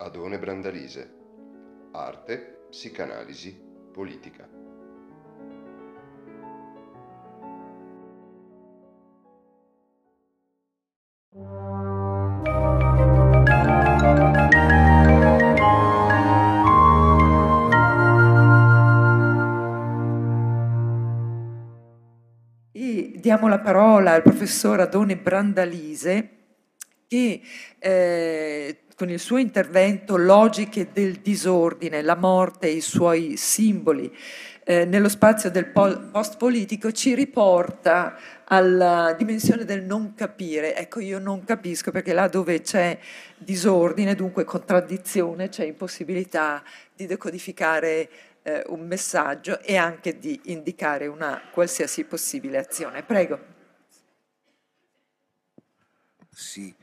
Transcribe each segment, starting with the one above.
Adone Brandalise. Arte, psicanalisi, politica. Diamo la parola al professor Adone Brandalise che eh, con il suo intervento Logiche del disordine, la morte e i suoi simboli eh, nello spazio del post politico ci riporta alla dimensione del non capire. Ecco, io non capisco perché là dove c'è disordine, dunque contraddizione, c'è impossibilità di decodificare eh, un messaggio e anche di indicare una qualsiasi possibile azione. Prego. Sì,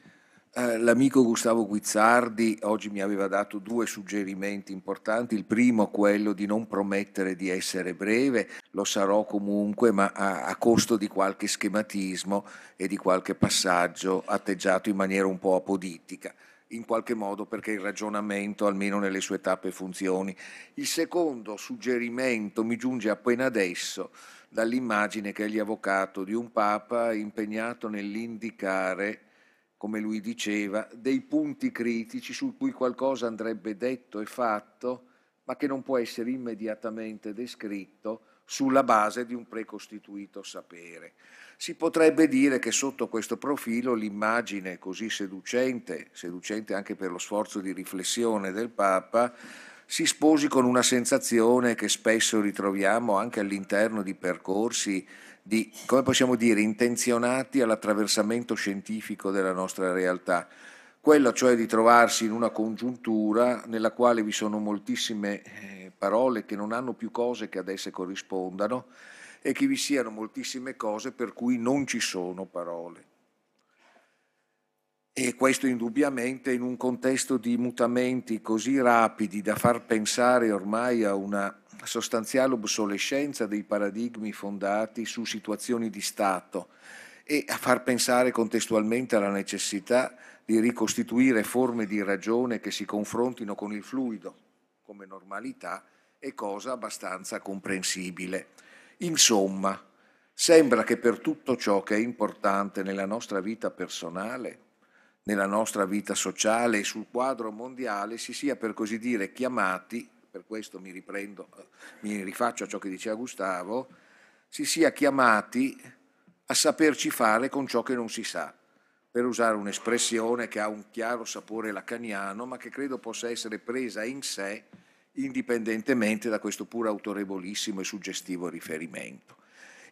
eh, l'amico Gustavo Guizzardi oggi mi aveva dato due suggerimenti importanti. Il primo, quello di non promettere di essere breve, lo sarò comunque, ma a, a costo di qualche schematismo e di qualche passaggio atteggiato in maniera un po' apodittica in qualche modo perché il ragionamento, almeno nelle sue tappe, funzioni. Il secondo suggerimento mi giunge appena adesso dall'immagine che egli avvocato di un Papa impegnato nell'indicare come lui diceva, dei punti critici su cui qualcosa andrebbe detto e fatto, ma che non può essere immediatamente descritto sulla base di un precostituito sapere. Si potrebbe dire che sotto questo profilo l'immagine così seducente, seducente anche per lo sforzo di riflessione del Papa, si sposi con una sensazione che spesso ritroviamo anche all'interno di percorsi di, come possiamo dire, intenzionati all'attraversamento scientifico della nostra realtà, quello cioè di trovarsi in una congiuntura nella quale vi sono moltissime eh, parole che non hanno più cose che ad esse corrispondano e che vi siano moltissime cose per cui non ci sono parole. E questo indubbiamente in un contesto di mutamenti così rapidi da far pensare ormai a una sostanziale obsolescenza dei paradigmi fondati su situazioni di Stato e a far pensare contestualmente alla necessità di ricostituire forme di ragione che si confrontino con il fluido come normalità è cosa abbastanza comprensibile. Insomma, sembra che per tutto ciò che è importante nella nostra vita personale, nella nostra vita sociale e sul quadro mondiale si sia per così dire chiamati per questo mi riprendo, mi rifaccio a ciò che diceva Gustavo, si sia chiamati a saperci fare con ciò che non si sa, per usare un'espressione che ha un chiaro sapore lacaniano, ma che credo possa essere presa in sé indipendentemente da questo pur autorevolissimo e suggestivo riferimento.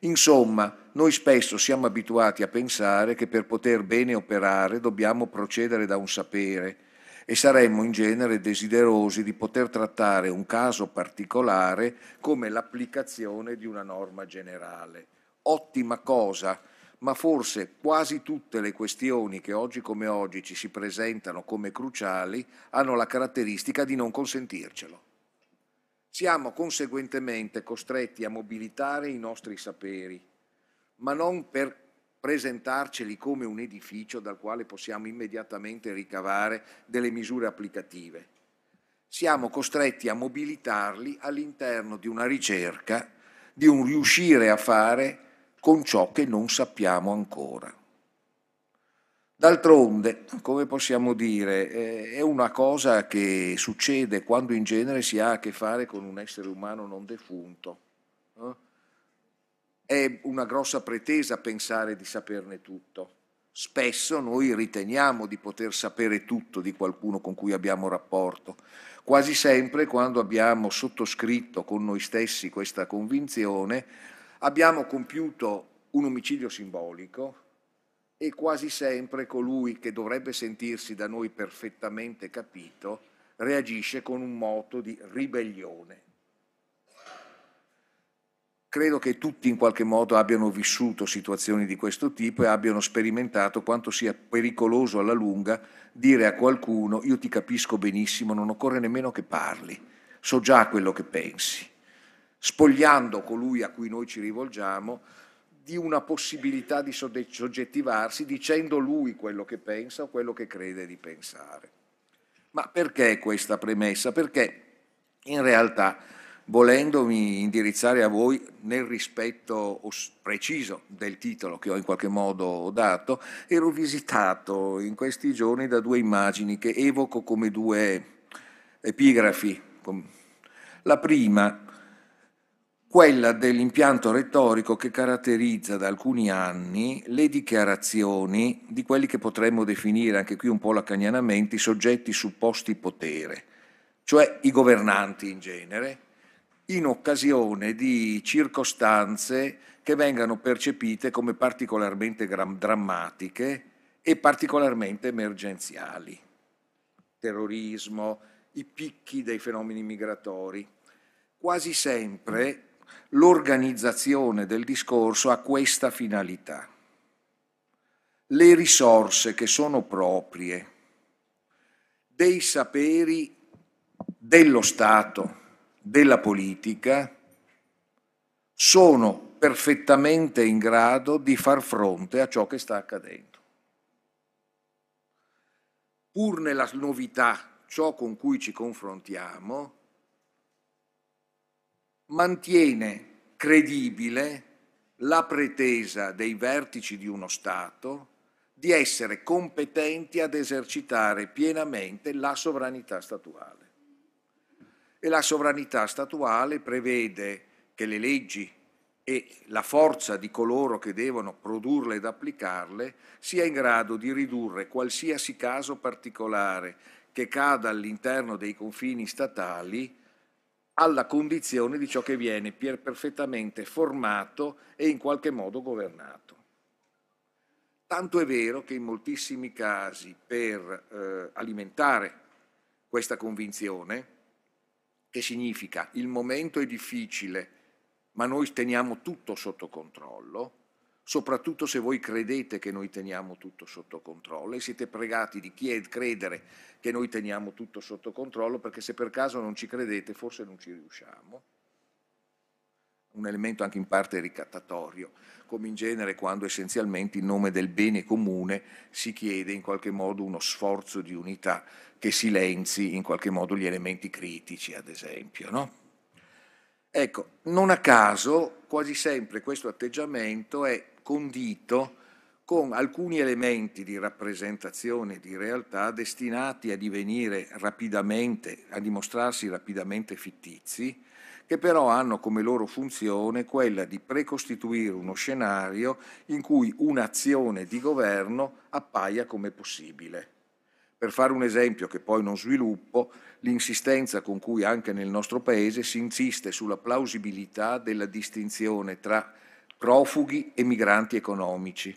Insomma, noi spesso siamo abituati a pensare che per poter bene operare dobbiamo procedere da un sapere, e saremmo in genere desiderosi di poter trattare un caso particolare come l'applicazione di una norma generale. Ottima cosa, ma forse quasi tutte le questioni che oggi come oggi ci si presentano come cruciali hanno la caratteristica di non consentircelo. Siamo conseguentemente costretti a mobilitare i nostri saperi, ma non per presentarceli come un edificio dal quale possiamo immediatamente ricavare delle misure applicative. Siamo costretti a mobilitarli all'interno di una ricerca, di un riuscire a fare con ciò che non sappiamo ancora. D'altronde, come possiamo dire, è una cosa che succede quando in genere si ha a che fare con un essere umano non defunto. Eh? È una grossa pretesa pensare di saperne tutto. Spesso noi riteniamo di poter sapere tutto di qualcuno con cui abbiamo rapporto. Quasi sempre quando abbiamo sottoscritto con noi stessi questa convinzione, abbiamo compiuto un omicidio simbolico e quasi sempre colui che dovrebbe sentirsi da noi perfettamente capito reagisce con un moto di ribellione Credo che tutti in qualche modo abbiano vissuto situazioni di questo tipo e abbiano sperimentato quanto sia pericoloso alla lunga dire a qualcuno io ti capisco benissimo, non occorre nemmeno che parli, so già quello che pensi, spogliando colui a cui noi ci rivolgiamo di una possibilità di soggettivarsi dicendo lui quello che pensa o quello che crede di pensare. Ma perché questa premessa? Perché in realtà, volendomi indirizzare a voi nel rispetto preciso del titolo che ho in qualche modo dato, ero visitato in questi giorni da due immagini che evoco come due epigrafi. La prima quella dell'impianto retorico che caratterizza da alcuni anni le dichiarazioni di quelli che potremmo definire anche qui un po' lacanianamente i soggetti supposti potere, cioè i governanti in genere, in occasione di circostanze che vengano percepite come particolarmente drammatiche e particolarmente emergenziali. Terrorismo, i picchi dei fenomeni migratori. Quasi sempre l'organizzazione del discorso ha questa finalità. Le risorse che sono proprie dei saperi dello Stato, della politica, sono perfettamente in grado di far fronte a ciò che sta accadendo. Pur nella novità, ciò con cui ci confrontiamo, mantiene credibile la pretesa dei vertici di uno Stato di essere competenti ad esercitare pienamente la sovranità statuale. E la sovranità statuale prevede che le leggi e la forza di coloro che devono produrle ed applicarle sia in grado di ridurre qualsiasi caso particolare che cada all'interno dei confini statali alla condizione di ciò che viene perfettamente formato e in qualche modo governato. Tanto è vero che in moltissimi casi per eh, alimentare questa convinzione, che significa il momento è difficile, ma noi teniamo tutto sotto controllo, soprattutto se voi credete che noi teniamo tutto sotto controllo e siete pregati di credere che noi teniamo tutto sotto controllo, perché se per caso non ci credete forse non ci riusciamo. Un elemento anche in parte ricattatorio, come in genere quando essenzialmente in nome del bene comune si chiede in qualche modo uno sforzo di unità che silenzi in qualche modo gli elementi critici, ad esempio. No? Ecco, non a caso quasi sempre questo atteggiamento è condito con alcuni elementi di rappresentazione di realtà destinati a divenire rapidamente, a dimostrarsi rapidamente fittizi, che però hanno come loro funzione quella di precostituire uno scenario in cui un'azione di governo appaia come possibile. Per fare un esempio che poi non sviluppo, l'insistenza con cui anche nel nostro Paese si insiste sulla plausibilità della distinzione tra profughi e migranti economici,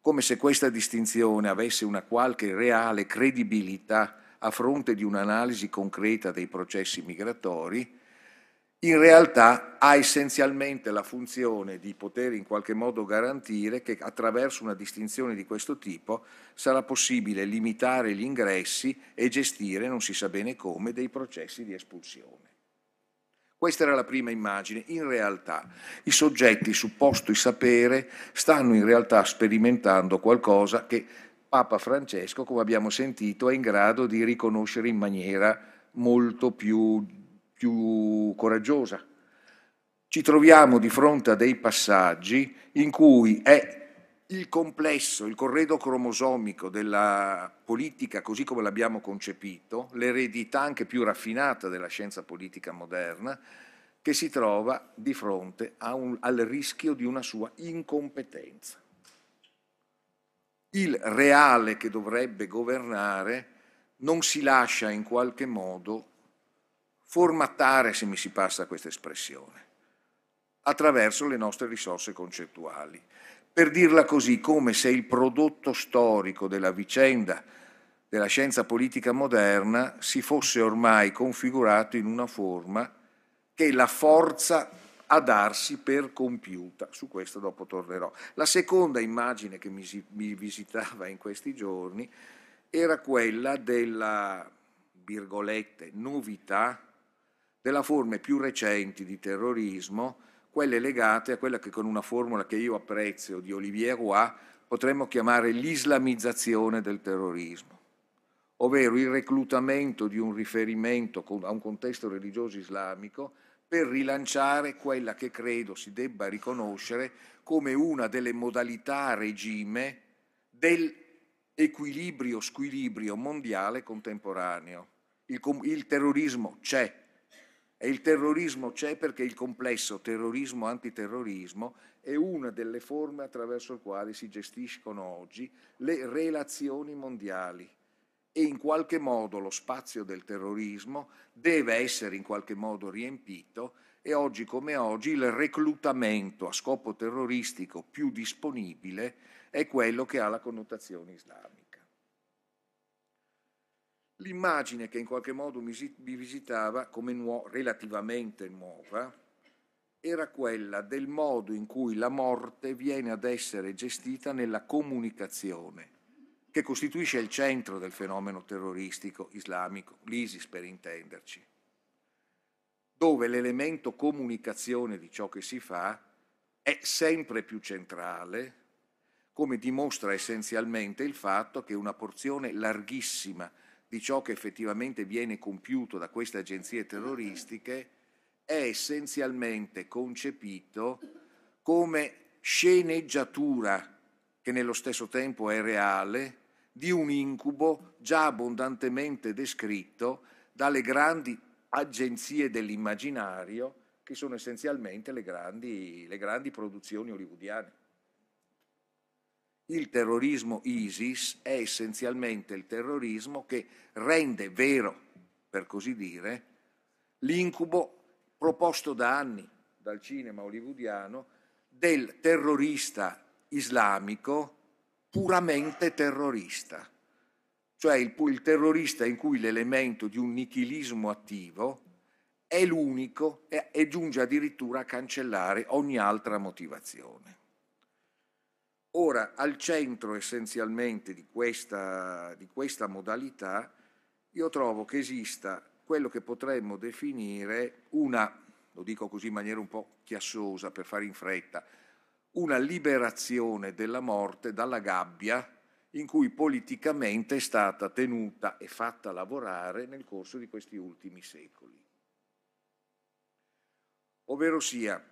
come se questa distinzione avesse una qualche reale credibilità a fronte di un'analisi concreta dei processi migratori, in realtà ha essenzialmente la funzione di poter in qualche modo garantire che attraverso una distinzione di questo tipo sarà possibile limitare gli ingressi e gestire, non si sa bene come, dei processi di espulsione. Questa era la prima immagine. In realtà i soggetti supposto sapere stanno in realtà sperimentando qualcosa che Papa Francesco, come abbiamo sentito, è in grado di riconoscere in maniera molto più, più coraggiosa. Ci troviamo di fronte a dei passaggi in cui è il complesso, il corredo cromosomico della politica così come l'abbiamo concepito, l'eredità anche più raffinata della scienza politica moderna, che si trova di fronte un, al rischio di una sua incompetenza. Il reale che dovrebbe governare non si lascia in qualche modo formattare, se mi si passa questa espressione, attraverso le nostre risorse concettuali per dirla così, come se il prodotto storico della vicenda della scienza politica moderna si fosse ormai configurato in una forma che la forza a darsi per compiuta. Su questo dopo tornerò. La seconda immagine che mi, mi visitava in questi giorni era quella della, virgolette, novità della forme più recenti di terrorismo quelle legate a quella che con una formula che io apprezzo di Olivier Roy potremmo chiamare l'islamizzazione del terrorismo, ovvero il reclutamento di un riferimento a un contesto religioso islamico per rilanciare quella che credo si debba riconoscere come una delle modalità a regime dell'equilibrio-squilibrio mondiale contemporaneo. Il, il terrorismo c'è, e il terrorismo c'è perché il complesso terrorismo-antiterrorismo è una delle forme attraverso le quali si gestiscono oggi le relazioni mondiali e in qualche modo lo spazio del terrorismo deve essere in qualche modo riempito e oggi come oggi il reclutamento a scopo terroristico più disponibile è quello che ha la connotazione islamica. L'immagine che in qualche modo mi visitava come nuo- relativamente nuova era quella del modo in cui la morte viene ad essere gestita nella comunicazione, che costituisce il centro del fenomeno terroristico islamico, l'ISIS per intenderci, dove l'elemento comunicazione di ciò che si fa è sempre più centrale, come dimostra essenzialmente il fatto che una porzione larghissima di ciò che effettivamente viene compiuto da queste agenzie terroristiche è essenzialmente concepito come sceneggiatura che nello stesso tempo è reale di un incubo già abbondantemente descritto dalle grandi agenzie dell'immaginario che sono essenzialmente le grandi, le grandi produzioni hollywoodiane il terrorismo ISIS è essenzialmente il terrorismo che rende vero, per così dire, l'incubo proposto da anni dal cinema hollywoodiano del terrorista islamico puramente terrorista, cioè il, il terrorista in cui l'elemento di un nichilismo attivo è l'unico e, e giunge addirittura a cancellare ogni altra motivazione. Ora, al centro essenzialmente di questa, di questa modalità, io trovo che esista quello che potremmo definire una, lo dico così in maniera un po' chiassosa per fare in fretta, una liberazione della morte dalla gabbia in cui politicamente è stata tenuta e fatta lavorare nel corso di questi ultimi secoli. Ovvero sia,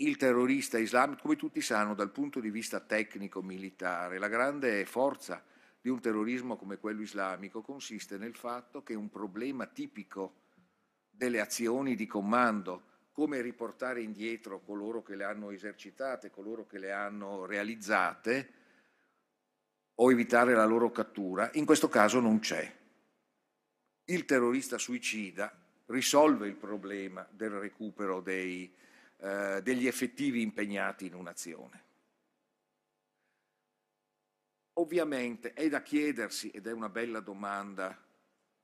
il terrorista islamico, come tutti sanno dal punto di vista tecnico-militare, la grande forza di un terrorismo come quello islamico consiste nel fatto che un problema tipico delle azioni di comando, come riportare indietro coloro che le hanno esercitate, coloro che le hanno realizzate, o evitare la loro cattura, in questo caso non c'è. Il terrorista suicida risolve il problema del recupero dei eh, degli effettivi impegnati in un'azione. Ovviamente è da chiedersi, ed è una bella domanda,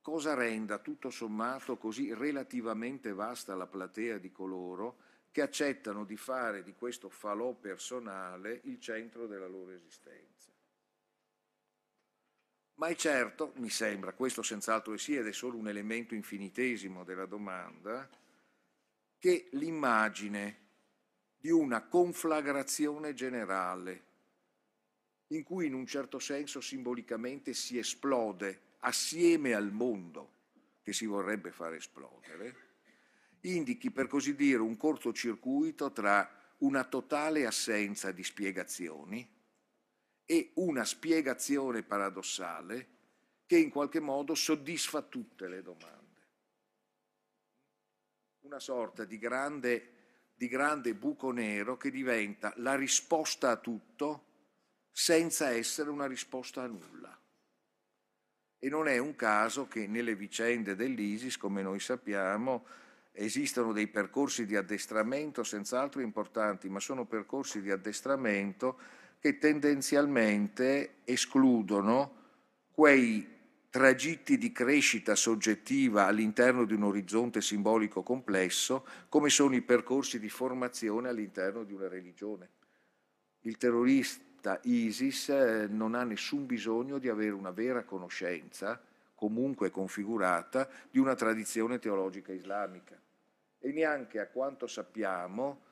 cosa renda tutto sommato così relativamente vasta la platea di coloro che accettano di fare di questo falò personale il centro della loro esistenza. Ma è certo, mi sembra, questo senz'altro è sì ed è solo un elemento infinitesimo della domanda, che l'immagine di una conflagrazione generale in cui in un certo senso simbolicamente si esplode assieme al mondo che si vorrebbe far esplodere, indichi per così dire un cortocircuito tra una totale assenza di spiegazioni e una spiegazione paradossale che in qualche modo soddisfa tutte le domande una sorta di grande, di grande buco nero che diventa la risposta a tutto senza essere una risposta a nulla. E non è un caso che nelle vicende dell'ISIS, come noi sappiamo, esistono dei percorsi di addestramento senz'altro importanti, ma sono percorsi di addestramento che tendenzialmente escludono quei tragitti di crescita soggettiva all'interno di un orizzonte simbolico complesso, come sono i percorsi di formazione all'interno di una religione. Il terrorista ISIS eh, non ha nessun bisogno di avere una vera conoscenza, comunque configurata, di una tradizione teologica islamica e neanche, a quanto sappiamo,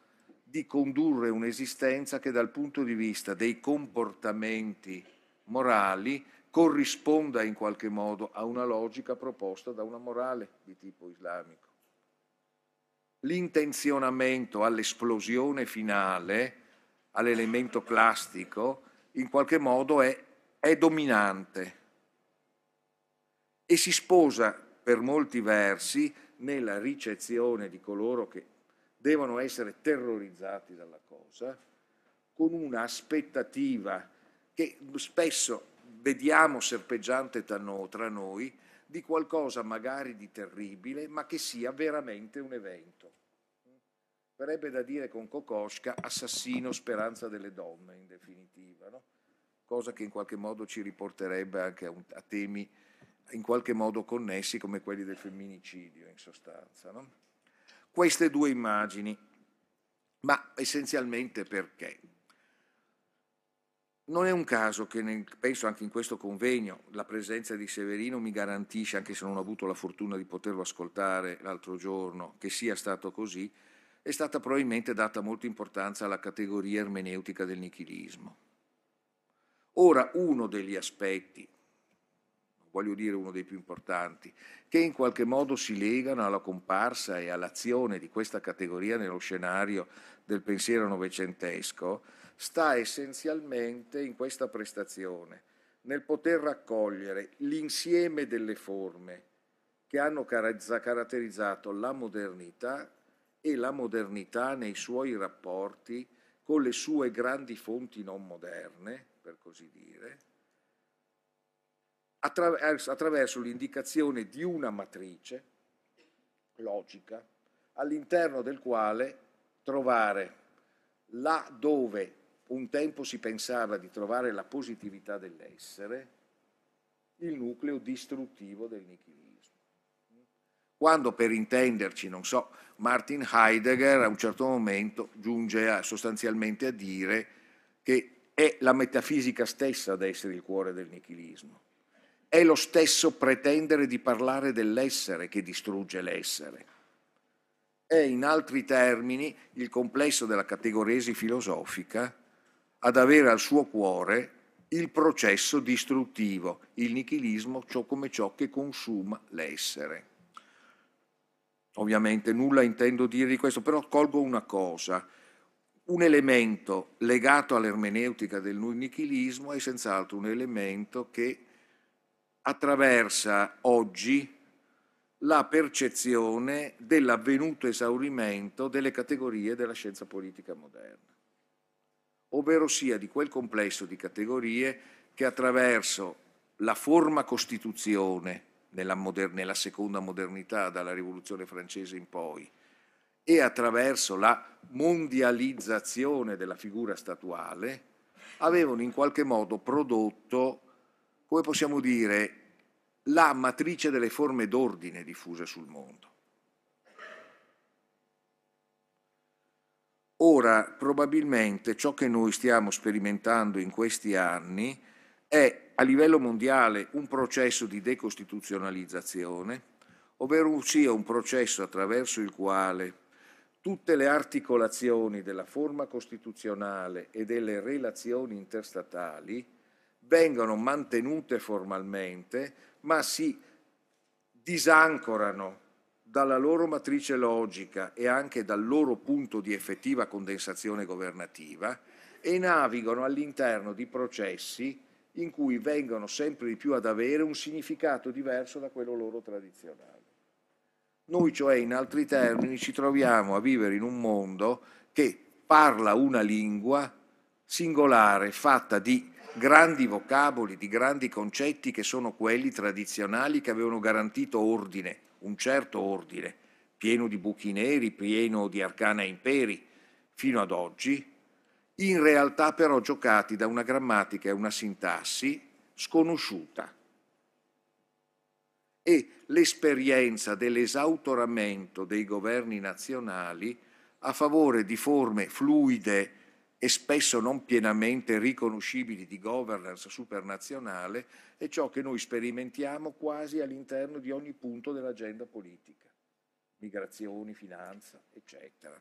di condurre un'esistenza che dal punto di vista dei comportamenti morali corrisponda in qualche modo a una logica proposta da una morale di tipo islamico. L'intenzionamento all'esplosione finale, all'elemento classico, in qualche modo è, è dominante e si sposa per molti versi nella ricezione di coloro che devono essere terrorizzati dalla cosa, con un'aspettativa che spesso vediamo serpeggiante tra noi, di qualcosa magari di terribile, ma che sia veramente un evento. Verrebbe da dire con Kokoschka assassino speranza delle donne, in definitiva, no? cosa che in qualche modo ci riporterebbe anche a, un, a, temi in qualche modo connessi come quelli del femminicidio, in sostanza. No? Queste due immagini, ma essenzialmente perché? Non è un caso che, nel, penso anche in questo convegno, la presenza di Severino mi garantisce, anche se non ho avuto la fortuna di poterlo ascoltare l'altro giorno, che sia stato così, è stata probabilmente data molta importanza alla categoria ermeneutica del nichilismo. Ora, uno degli aspetti, voglio dire uno dei più importanti, che in qualche modo si legano alla comparsa e all'azione di questa categoria nello scenario del pensiero novecentesco, sta essenzialmente in questa prestazione, nel poter raccogliere l'insieme delle forme che hanno caratterizzato la modernità e la modernità nei suoi rapporti con le sue grandi fonti non moderne, per così dire, attraverso l'indicazione di una matrice logica all'interno del quale trovare là dove un tempo si pensava di trovare la positività dell'essere, il nucleo distruttivo del nichilismo. Quando per intenderci, non so, Martin Heidegger a un certo momento giunge a, sostanzialmente a dire che è la metafisica stessa ad essere il cuore del nichilismo. È lo stesso pretendere di parlare dell'essere che distrugge l'essere. È in altri termini il complesso della categoresi filosofica ad avere al suo cuore il processo distruttivo, il nichilismo ciò come ciò che consuma l'essere. Ovviamente nulla intendo dire di questo, però colgo una cosa. Un elemento legato all'ermeneutica del nichilismo è senz'altro un elemento che attraversa oggi la percezione dell'avvenuto esaurimento delle categorie della scienza politica moderna ovvero sia di quel complesso di categorie che attraverso la forma Costituzione nella, moder- nella seconda modernità, dalla Rivoluzione francese in poi, e attraverso la mondializzazione della figura statuale, avevano in qualche modo prodotto, come possiamo dire, la matrice delle forme d'ordine diffuse sul mondo. Ora, probabilmente ciò che noi stiamo sperimentando in questi anni è a livello mondiale un processo di decostituzionalizzazione, ovvero sia un processo attraverso il quale tutte le articolazioni della forma costituzionale e delle relazioni interstatali vengono mantenute formalmente, ma si disancorano dalla loro matrice logica e anche dal loro punto di effettiva condensazione governativa e navigano all'interno di processi in cui vengono sempre di più ad avere un significato diverso da quello loro tradizionale. Noi cioè in altri termini ci troviamo a vivere in un mondo che parla una lingua singolare, fatta di grandi vocaboli, di grandi concetti che sono quelli tradizionali che avevano garantito ordine, un certo ordine, pieno di buchi neri, pieno di arcana imperi, fino ad oggi, in realtà però giocati da una grammatica e una sintassi sconosciuta. E l'esperienza dell'esautoramento dei governi nazionali a favore di forme fluide e spesso non pienamente riconoscibili di governance supernazionale è ciò che noi sperimentiamo quasi all'interno di ogni punto dell'agenda politica, migrazioni, finanza, eccetera.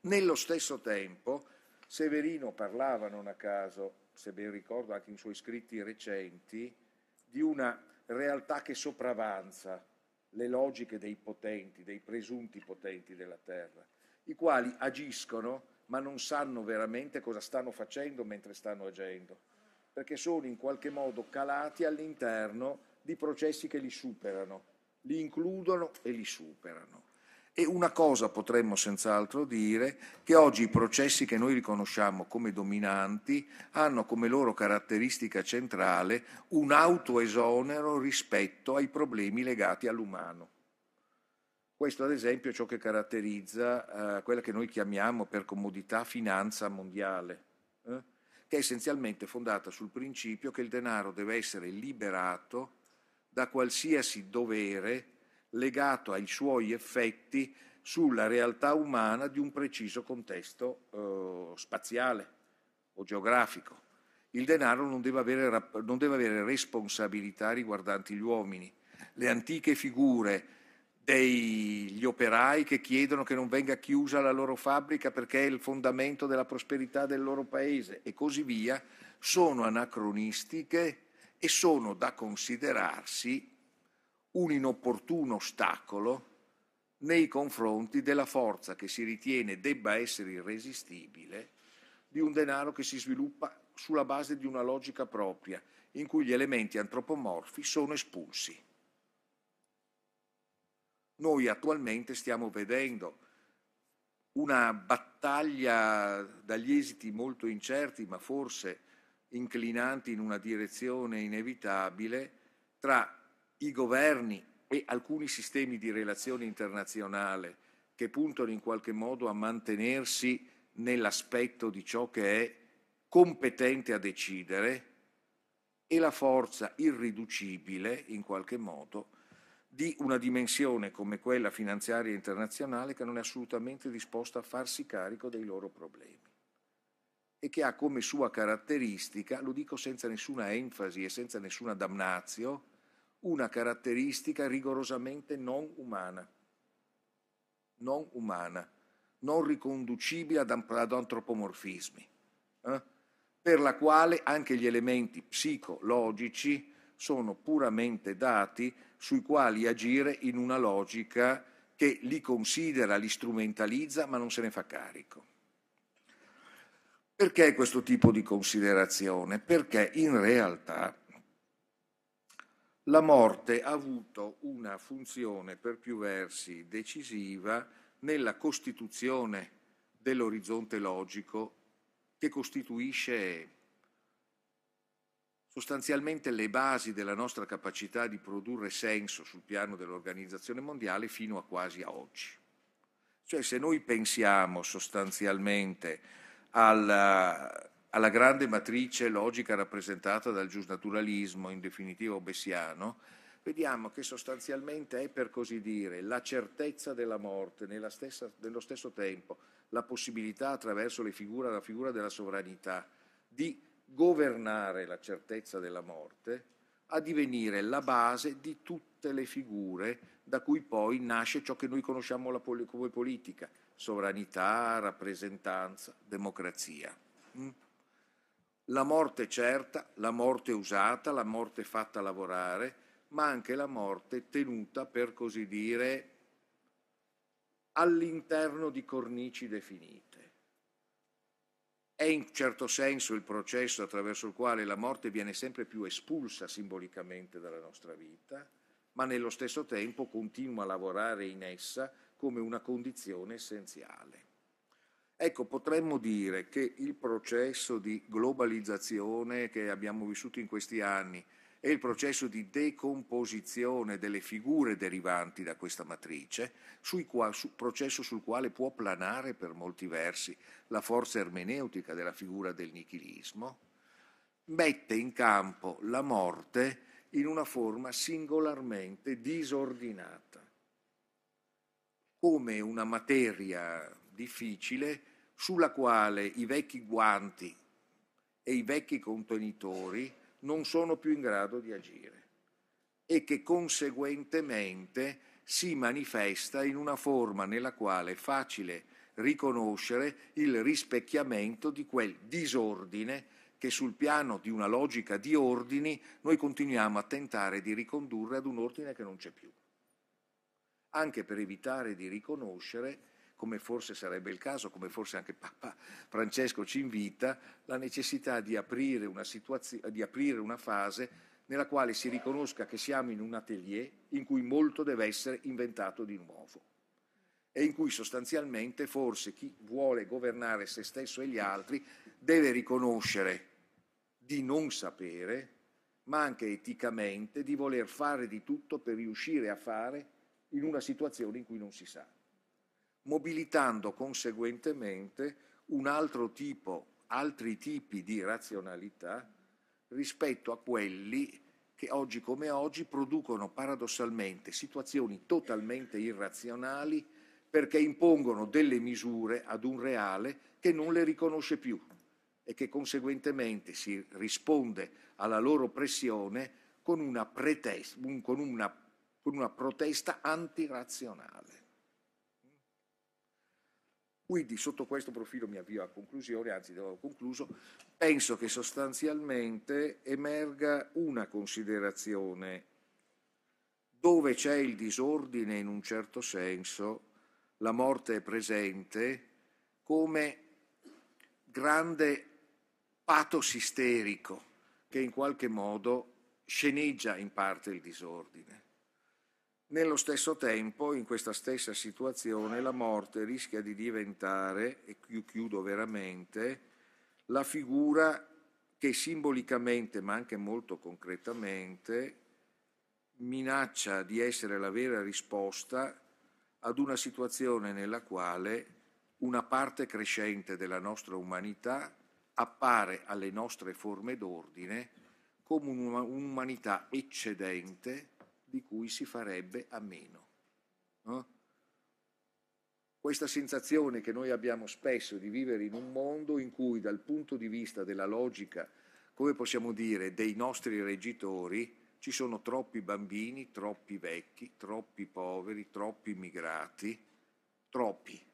Nello stesso tempo, Severino parlava non a caso, se ben ricordo anche in suoi scritti recenti, di una realtà che sopravanza le logiche dei potenti, dei presunti potenti della terra, i quali agiscono ma non sanno veramente cosa stanno facendo mentre stanno agendo, perché sono in qualche modo calati all'interno di processi che li superano, li includono e li superano. E una cosa potremmo senz'altro dire, che oggi i processi che noi riconosciamo come dominanti hanno come loro caratteristica centrale un autoesonero rispetto ai problemi legati all'umano. Questo ad esempio è ciò che caratterizza eh, quella che noi chiamiamo per comodità finanza mondiale, eh? che è essenzialmente fondata sul principio che il denaro deve essere liberato da qualsiasi dovere legato ai suoi effetti sulla realtà umana di un preciso contesto eh, spaziale o geografico. Il denaro non deve, avere, non deve avere responsabilità riguardanti gli uomini. Le antiche figure degli operai che chiedono che non venga chiusa la loro fabbrica perché è il fondamento della prosperità del loro paese e così via, sono anacronistiche e sono da considerarsi un inopportuno ostacolo nei confronti della forza che si ritiene debba essere irresistibile di un denaro che si sviluppa sulla base di una logica propria, in cui gli elementi antropomorfi sono espulsi. Noi attualmente stiamo vedendo una battaglia dagli esiti molto incerti, ma forse inclinanti in una direzione inevitabile, tra i governi e alcuni sistemi di relazione internazionale che puntano in qualche modo a mantenersi nell'aspetto di ciò che è competente a decidere e la forza irriducibile, in qualche modo, di una dimensione come quella finanziaria internazionale che non è assolutamente disposta a farsi carico dei loro problemi e che ha come sua caratteristica, lo dico senza nessuna enfasi e senza nessuna damnazio, una caratteristica rigorosamente non umana, non umana, non riconducibile ad, ad antropomorfismi, eh? per la quale anche gli elementi psicologici sono puramente dati sui quali agire in una logica che li considera, li strumentalizza, ma non se ne fa carico. Perché questo tipo di considerazione? Perché in realtà la morte ha avuto una funzione per più versi decisiva nella costituzione dell'orizzonte logico che costituisce sostanzialmente le basi della nostra capacità di produrre senso sul piano dell'organizzazione mondiale fino a quasi a oggi. Cioè se noi pensiamo sostanzialmente alla, alla grande matrice logica rappresentata dal giusnaturalismo, in definitiva obessiano, vediamo che sostanzialmente è per così dire la certezza della morte, stessa, nello stesso tempo la possibilità attraverso figura, la figura della sovranità di governare la certezza della morte, a divenire la base di tutte le figure da cui poi nasce ciò che noi conosciamo come politica, sovranità, rappresentanza, democrazia. Mm? la morte certa, la morte usata, la morte fatta lavorare, ma anche la morte tenuta, per così dire, all'interno di cornici definite. È in certo senso il processo attraverso il quale la morte viene sempre più espulsa simbolicamente dalla nostra vita, ma nello stesso tempo continua a lavorare in essa come una condizione essenziale. Ecco, potremmo dire che il processo di globalizzazione che abbiamo vissuto in questi anni e il processo di decomposizione delle figure derivanti da questa matrice, qua, su, processo sul quale può planare per molti versi la forza ermeneutica della figura del nichilismo, mette in campo la morte in una forma singolarmente disordinata, come una materia difficile sulla quale i vecchi guanti e i vecchi contenitori non sono più in grado di agire e che conseguentemente si manifesta in una forma nella quale è facile riconoscere il rispecchiamento di quel disordine che sul piano di una logica di ordini noi continuiamo a tentare di ricondurre ad un ordine che non c'è più. Anche per evitare di riconoscere, come forse sarebbe il caso, come forse anche Papa Francesco ci invita, la necessità di aprire una, di aprire una fase nella quale si riconosca che siamo in un atelier in cui molto deve essere inventato di nuovo e in cui sostanzialmente forse chi vuole governare se stesso e gli altri deve riconoscere di non sapere, ma anche eticamente di voler fare di tutto per riuscire a fare in una situazione in cui non si sa, mobilitando conseguentemente un altro tipo, altri tipi di razionalità rispetto a quelli che oggi come oggi producono paradossalmente situazioni totalmente irrazionali perché impongono delle misure ad un reale che non le riconosce più e che conseguentemente si risponde alla loro pressione con una, pretesta, con una, con una protesta antirazionale. Quindi sotto questo profilo mi avvio a conclusione, anzi devo concluso, penso che sostanzialmente emerga una considerazione dove c'è il disordine in un certo senso, la morte è presente come grande pathos isterico che in qualche modo sceneggia in parte il disordine. Nello stesso tempo, in questa stessa situazione, la morte rischia di diventare, e qui chiudo veramente, la figura che simbolicamente, ma anche molto concretamente, minaccia di essere la vera risposta ad una situazione nella quale una parte crescente della nostra umanità appare alle nostre forme d'ordine come un'umanità eccedente di cui si farebbe a meno. No? Questa sensazione che noi abbiamo spesso di vivere in un mondo in cui dal punto di vista della logica, come possiamo dire, dei nostri reggitori, ci sono troppi bambini, troppi vecchi, troppi poveri, troppi immigrati, troppi,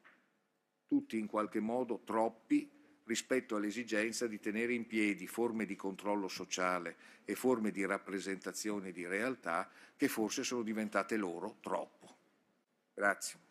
tutti in qualche modo troppi rispetto all'esigenza di tenere in piedi forme di controllo sociale e forme di rappresentazione di realtà che forse sono diventate loro troppo. Grazie.